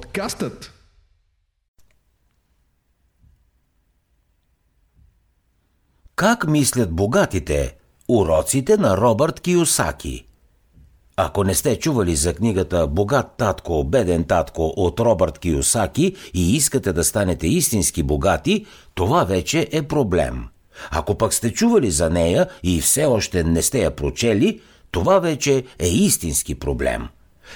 Подкастът Как мислят богатите? Уроците на Робърт Киосаки. Ако не сте чували за книгата Богат татко, беден татко от Робърт Киосаки и искате да станете истински богати, това вече е проблем. Ако пък сте чували за нея и все още не сте я прочели, това вече е истински проблем.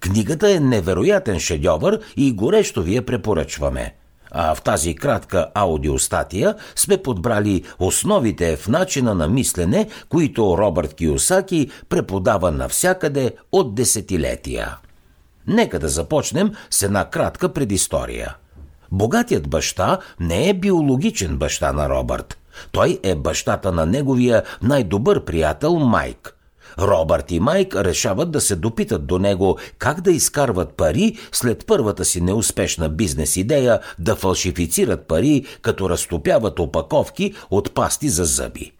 Книгата е невероятен шедьовър и горещо ви я препоръчваме. А в тази кратка аудиостатия сме подбрали основите в начина на мислене, които Робърт Киосаки преподава навсякъде от десетилетия. Нека да започнем с една кратка предистория. Богатият баща не е биологичен баща на Робърт. Той е бащата на неговия най-добър приятел Майк – Робърт и Майк решават да се допитат до него как да изкарват пари след първата си неуспешна бизнес идея да фалшифицират пари, като разтопяват опаковки от пасти за зъби.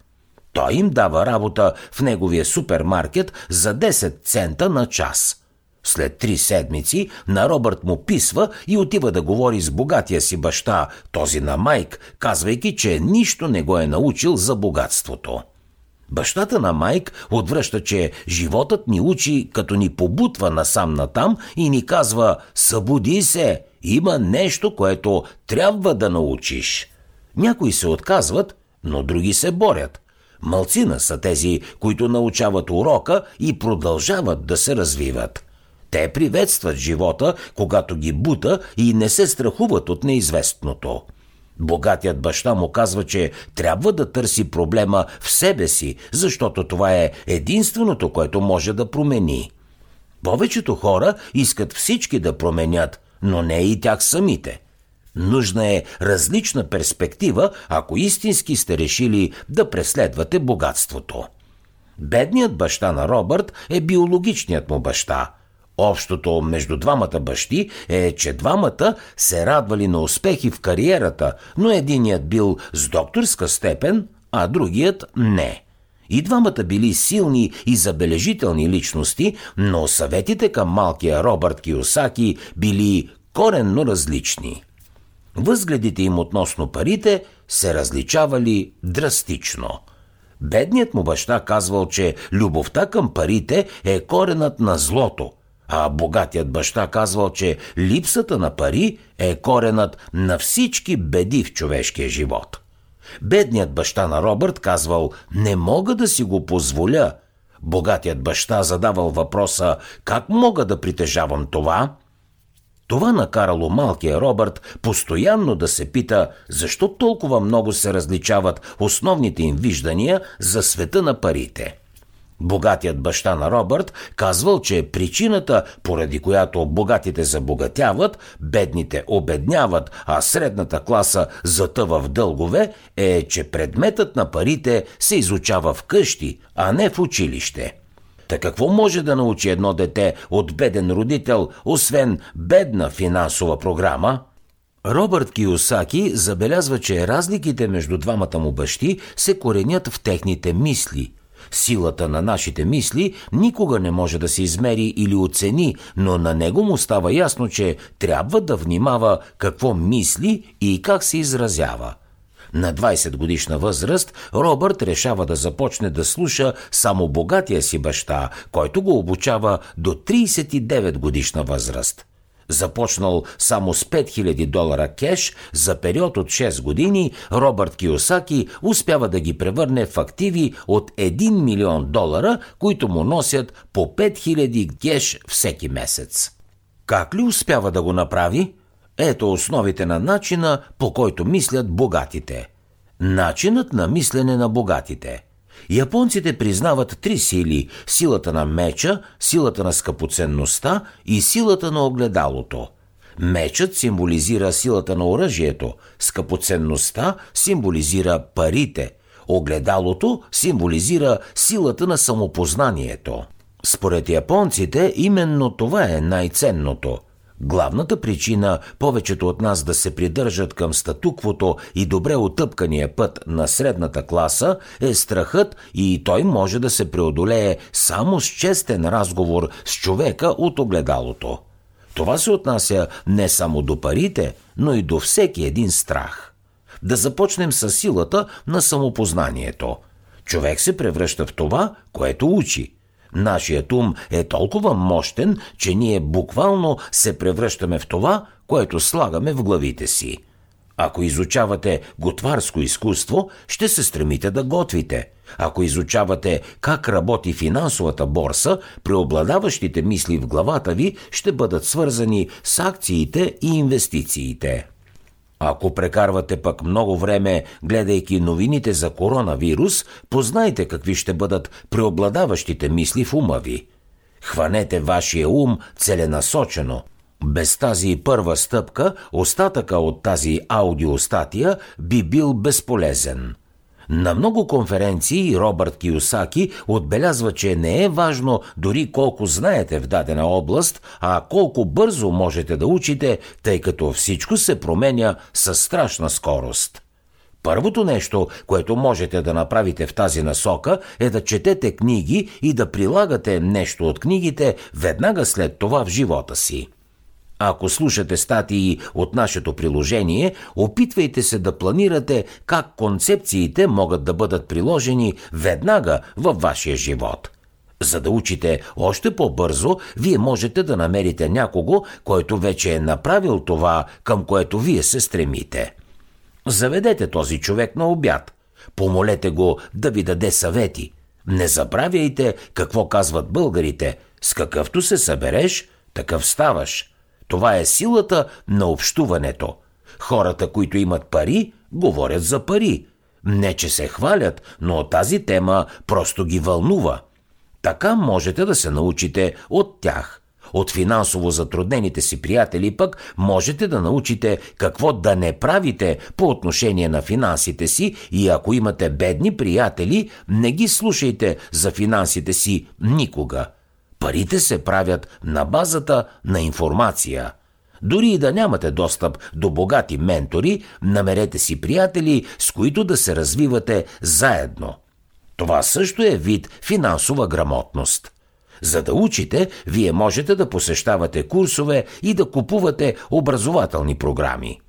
Той им дава работа в неговия супермаркет за 10 цента на час. След три седмици на Робърт му писва и отива да говори с богатия си баща, този на Майк, казвайки, че нищо не го е научил за богатството. Бащата на Майк отвръща, че животът ни учи, като ни побутва насам натам и ни казва «Събуди се! Има нещо, което трябва да научиш!» Някои се отказват, но други се борят. Малцина са тези, които научават урока и продължават да се развиват. Те приветстват живота, когато ги бута и не се страхуват от неизвестното. Богатият баща му казва, че трябва да търси проблема в себе си, защото това е единственото, което може да промени. Повечето хора искат всички да променят, но не и тях самите. Нужна е различна перспектива, ако истински сте решили да преследвате богатството. Бедният баща на Робърт е биологичният му баща – Общото между двамата бащи е, че двамата се радвали на успехи в кариерата, но единият бил с докторска степен, а другият не. И двамата били силни и забележителни личности, но съветите към малкия Робърт Киосаки били коренно различни. Възгледите им относно парите се различавали драстично – Бедният му баща казвал, че любовта към парите е коренът на злото, а богатият баща казвал, че липсата на пари е коренът на всички беди в човешкия живот. Бедният баща на Робърт казвал, не мога да си го позволя. Богатият баща задавал въпроса, как мога да притежавам това? Това накарало малкия Робърт постоянно да се пита, защо толкова много се различават основните им виждания за света на парите – Богатият баща на Робърт казвал, че причината, поради която богатите забогатяват, бедните обедняват, а средната класа затъва в дългове, е, че предметът на парите се изучава в къщи, а не в училище. Та какво може да научи едно дете от беден родител, освен бедна финансова програма? Робърт Киосаки забелязва, че разликите между двамата му бащи се коренят в техните мисли – Силата на нашите мисли никога не може да се измери или оцени, но на него му става ясно, че трябва да внимава какво мисли и как се изразява. На 20 годишна възраст Робърт решава да започне да слуша само богатия си баща, който го обучава до 39 годишна възраст – Започнал само с 5000 долара кеш, за период от 6 години Робърт Киосаки успява да ги превърне в активи от 1 милион долара, които му носят по 5000 кеш всеки месец. Как ли успява да го направи? Ето основите на начина, по който мислят богатите. Начинът на мислене на богатите – Японците признават три сили – силата на меча, силата на скъпоценността и силата на огледалото. Мечът символизира силата на оръжието, скъпоценността символизира парите, огледалото символизира силата на самопознанието. Според японците именно това е най-ценното – Главната причина повечето от нас да се придържат към статуквото и добре отъпкания път на средната класа е страхът и той може да се преодолее само с честен разговор с човека от огледалото. Това се отнася не само до парите, но и до всеки един страх. Да започнем с силата на самопознанието. Човек се превръща в това, което учи. Нашият ум е толкова мощен, че ние буквално се превръщаме в това, което слагаме в главите си. Ако изучавате готварско изкуство, ще се стремите да готвите. Ако изучавате как работи финансовата борса, преобладаващите мисли в главата ви ще бъдат свързани с акциите и инвестициите. Ако прекарвате пък много време гледайки новините за коронавирус, познайте какви ще бъдат преобладаващите мисли в ума ви. Хванете вашия ум целенасочено. Без тази първа стъпка, остатъка от тази аудиостатия би бил безполезен. На много конференции Робърт Киосаки отбелязва, че не е важно дори колко знаете в дадена област, а колко бързо можете да учите, тъй като всичко се променя със страшна скорост. Първото нещо, което можете да направите в тази насока, е да четете книги и да прилагате нещо от книгите веднага след това в живота си. Ако слушате статии от нашето приложение, опитвайте се да планирате как концепциите могат да бъдат приложени веднага във вашия живот. За да учите още по-бързо, вие можете да намерите някого, който вече е направил това, към което вие се стремите. Заведете този човек на обяд. Помолете го да ви даде съвети. Не забравяйте какво казват българите. С какъвто се събереш, такъв ставаш – това е силата на общуването. Хората, които имат пари, говорят за пари. Не, че се хвалят, но тази тема просто ги вълнува. Така можете да се научите от тях. От финансово затруднените си приятели пък можете да научите какво да не правите по отношение на финансите си и ако имате бедни приятели, не ги слушайте за финансите си никога. Парите се правят на базата на информация. Дори и да нямате достъп до богати ментори, намерете си приятели, с които да се развивате заедно. Това също е вид финансова грамотност. За да учите, вие можете да посещавате курсове и да купувате образователни програми.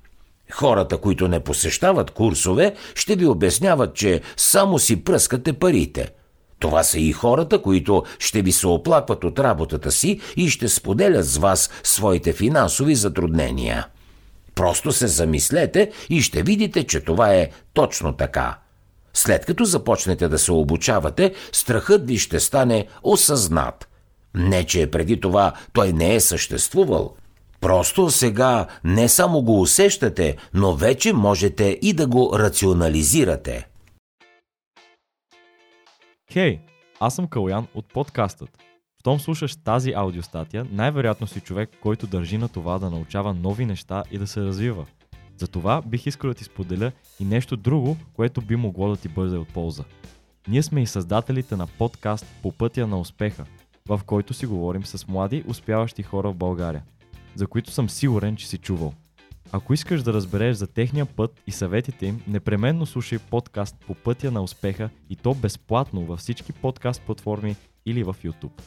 Хората, които не посещават курсове, ще ви обясняват, че само си пръскате парите – това са и хората, които ще ви се оплакват от работата си и ще споделят с вас своите финансови затруднения. Просто се замислете и ще видите, че това е точно така. След като започнете да се обучавате, страхът ви ще стане осъзнат. Не, че преди това той не е съществувал. Просто сега не само го усещате, но вече можете и да го рационализирате. Хей, аз съм Калян от подкастът. Щом слушаш тази аудиостатия, най-вероятно си човек, който държи на това да научава нови неща и да се развива. Затова бих искал да ти споделя и нещо друго, което би могло да ти бъде от полза. Ние сме и създателите на подкаст По пътя на успеха, в който си говорим с млади, успяващи хора в България, за които съм сигурен, че си чувал – ако искаш да разбереш за техния път и съветите им, непременно слушай подкаст по пътя на успеха и то безплатно във всички подкаст платформи или в YouTube.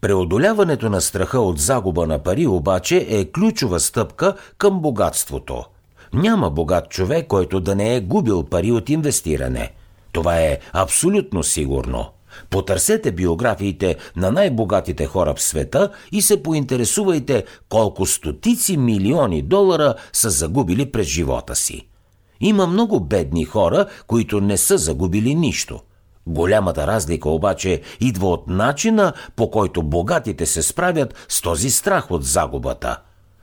Преодоляването на страха от загуба на пари обаче е ключова стъпка към богатството. Няма богат човек, който да не е губил пари от инвестиране. Това е абсолютно сигурно. Потърсете биографиите на най-богатите хора в света и се поинтересувайте колко стотици милиони долара са загубили през живота си. Има много бедни хора, които не са загубили нищо. Голямата разлика обаче идва от начина, по който богатите се справят с този страх от загубата.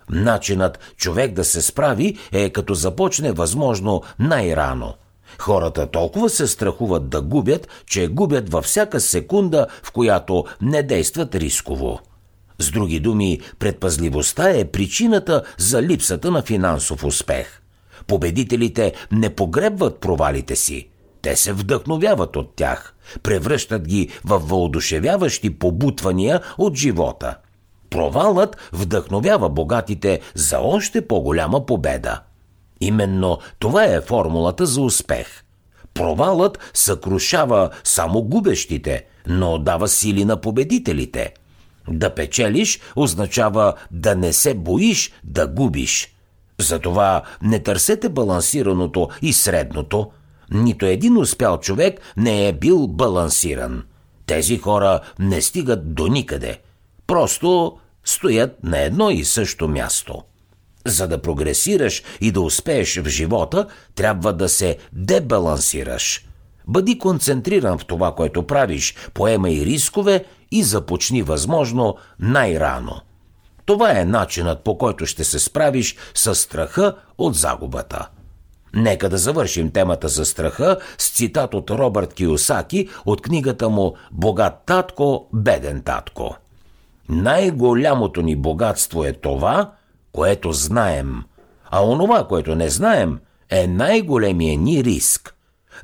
Начинът човек да се справи е като започне възможно най-рано – Хората толкова се страхуват да губят, че губят във всяка секунда, в която не действат рисково. С други думи, предпазливостта е причината за липсата на финансов успех. Победителите не погребват провалите си. Те се вдъхновяват от тях, превръщат ги в въодушевяващи побутвания от живота. Провалът вдъхновява богатите за още по-голяма победа. Именно това е формулата за успех. Провалът съкрушава само губещите, но дава сили на победителите. Да печелиш означава да не се боиш да губиш. Затова не търсете балансираното и средното. Нито един успял човек не е бил балансиран. Тези хора не стигат до никъде. Просто стоят на едно и също място. За да прогресираш и да успееш в живота, трябва да се дебалансираш. Бъди концентриран в това, което правиш, поемай рискове и започни възможно най-рано. Това е начинът по който ще се справиш с страха от загубата. Нека да завършим темата за страха с цитат от Робърт Киосаки от книгата му «Богат татко, беден татко». Най-голямото ни богатство е това, което знаем, а онова, което не знаем, е най-големия ни риск.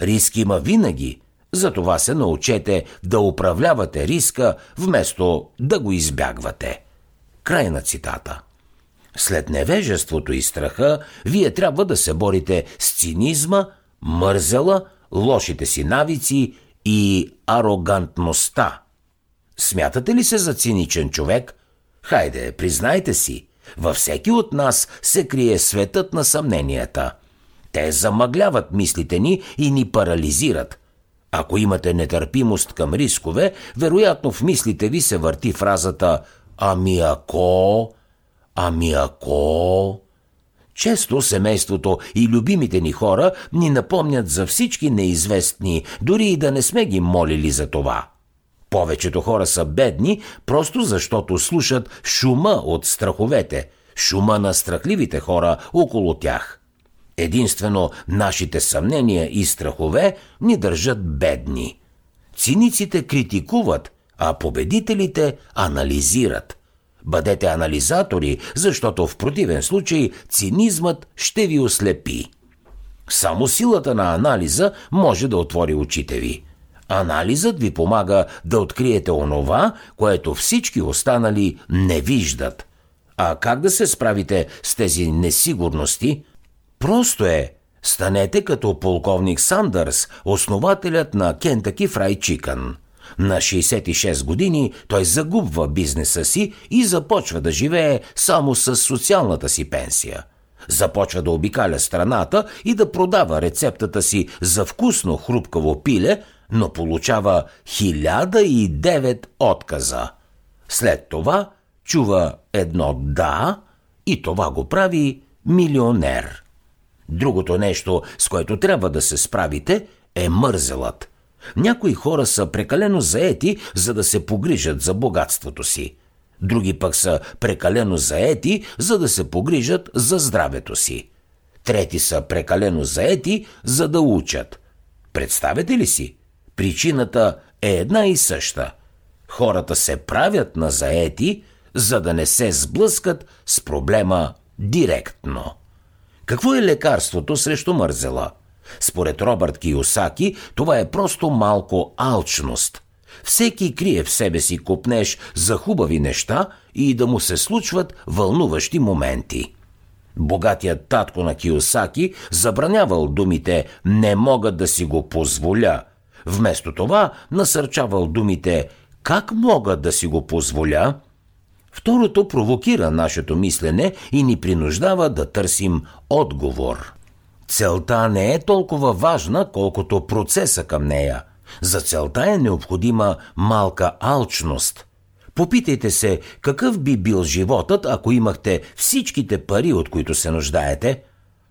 Риск има винаги, затова се научете да управлявате риска, вместо да го избягвате. Край на цитата. След невежеството и страха, вие трябва да се борите с цинизма, мързела, лошите си навици и арогантността. Смятате ли се за циничен човек? Хайде, признайте си. Във всеки от нас се крие светът на съмненията. Те замъгляват мислите ни и ни парализират. Ако имате нетърпимост към рискове, вероятно в мислите ви се върти фразата «Ами ако...» «Ами ако...» Често семейството и любимите ни хора ни напомнят за всички неизвестни, дори и да не сме ги молили за това. Повечето хора са бедни, просто защото слушат шума от страховете, шума на страхливите хора около тях. Единствено нашите съмнения и страхове ни държат бедни. Циниците критикуват, а победителите анализират. Бъдете анализатори, защото в противен случай цинизмът ще ви ослепи. Само силата на анализа може да отвори очите ви. Анализът ви помага да откриете онова, което всички останали не виждат. А как да се справите с тези несигурности? Просто е. Станете като полковник Сандърс, основателят на Кентаки Фрай Чикън. На 66 години той загубва бизнеса си и започва да живее само с социалната си пенсия. Започва да обикаля страната и да продава рецептата си за вкусно хрупкаво пиле, но получава 1009 отказа. След това чува едно да и това го прави милионер. Другото нещо, с което трябва да се справите, е мързелът. Някои хора са прекалено заети, за да се погрижат за богатството си. Други пък са прекалено заети, за да се погрижат за здравето си. Трети са прекалено заети, за да учат. Представете ли си? Причината е една и съща. Хората се правят на заети, за да не се сблъскат с проблема директно. Какво е лекарството срещу мързела? Според Робърт Киосаки, това е просто малко алчност. Всеки крие в себе си купнеш за хубави неща и да му се случват вълнуващи моменти. Богатият татко на Киосаки забранявал думите «не мога да си го позволя», Вместо това насърчавал думите «Как мога да си го позволя?» Второто провокира нашето мислене и ни принуждава да търсим отговор. Целта не е толкова важна, колкото процеса към нея. За целта е необходима малка алчност. Попитайте се какъв би бил животът, ако имахте всичките пари, от които се нуждаете.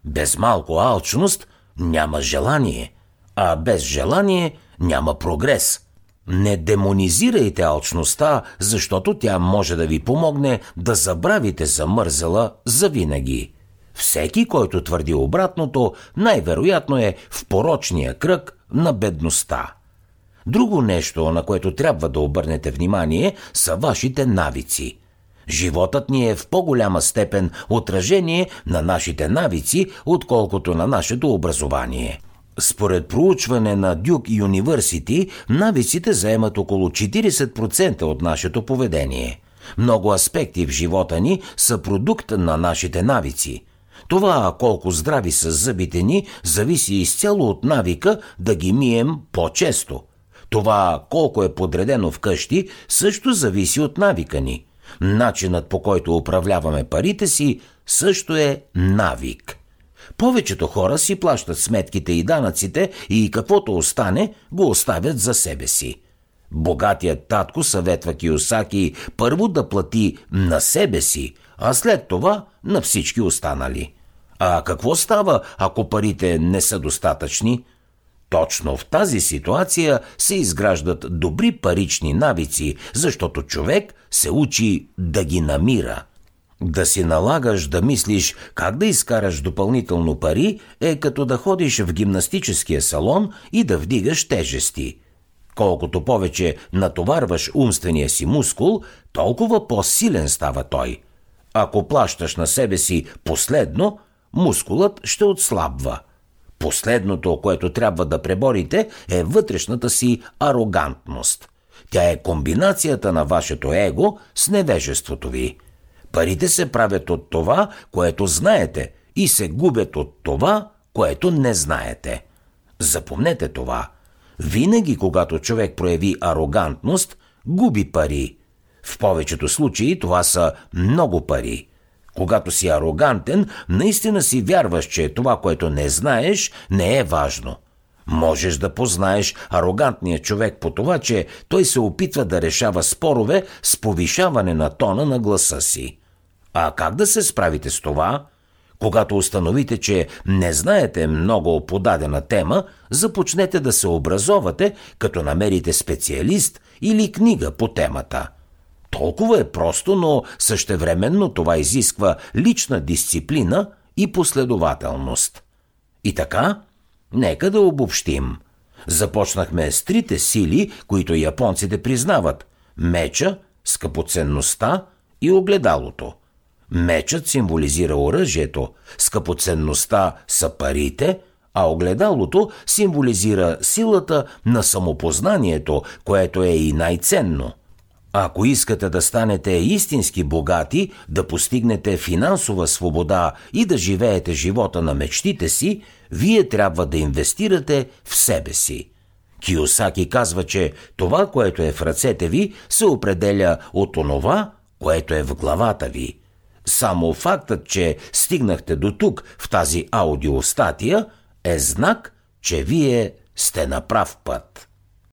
Без малко алчност няма желание, а без желание няма прогрес. Не демонизирайте алчността, защото тя може да ви помогне да забравите замързала завинаги. Всеки, който твърди обратното, най-вероятно е в порочния кръг на бедността. Друго нещо, на което трябва да обърнете внимание, са вашите навици. Животът ни е в по-голяма степен отражение на нашите навици, отколкото на нашето образование. Според проучване на Дюк Юниверсити, навиците заемат около 40% от нашето поведение. Много аспекти в живота ни са продукт на нашите навици. Това колко здрави са зъбите ни зависи изцяло от навика да ги мием по-често. Това колко е подредено вкъщи също зависи от навика ни. Начинът по който управляваме парите си също е навик. Повечето хора си плащат сметките и данъците и каквото остане го оставят за себе си. Богатият татко съветва Киосаки първо да плати на себе си, а след това на всички останали. А какво става, ако парите не са достатъчни? Точно в тази ситуация се изграждат добри парични навици, защото човек се учи да ги намира. Да си налагаш да мислиш как да изкараш допълнително пари е като да ходиш в гимнастическия салон и да вдигаш тежести. Колкото повече натоварваш умствения си мускул, толкова по-силен става той. Ако плащаш на себе си последно, мускулът ще отслабва. Последното, което трябва да преборите, е вътрешната си арогантност. Тя е комбинацията на вашето его с невежеството ви. Парите се правят от това, което знаете, и се губят от това, което не знаете. Запомнете това. Винаги, когато човек прояви арогантност, губи пари. В повечето случаи това са много пари. Когато си арогантен, наистина си вярваш, че това, което не знаеш, не е важно. Можеш да познаеш арогантния човек по това, че той се опитва да решава спорове с повишаване на тона на гласа си. А как да се справите с това? Когато установите, че не знаете много по дадена тема, започнете да се образовате, като намерите специалист или книга по темата – толкова е просто, но същевременно това изисква лична дисциплина и последователност. И така, нека да обобщим. Започнахме с трите сили, които японците признават – меча, скъпоценността и огледалото. Мечът символизира оръжието, скъпоценността са парите, а огледалото символизира силата на самопознанието, което е и най-ценно – ако искате да станете истински богати, да постигнете финансова свобода и да живеете живота на мечтите си, вие трябва да инвестирате в себе си. Киосаки казва, че това, което е в ръцете ви, се определя от онова, което е в главата ви. Само фактът, че стигнахте до тук в тази аудиостатия, е знак, че вие сте на прав път.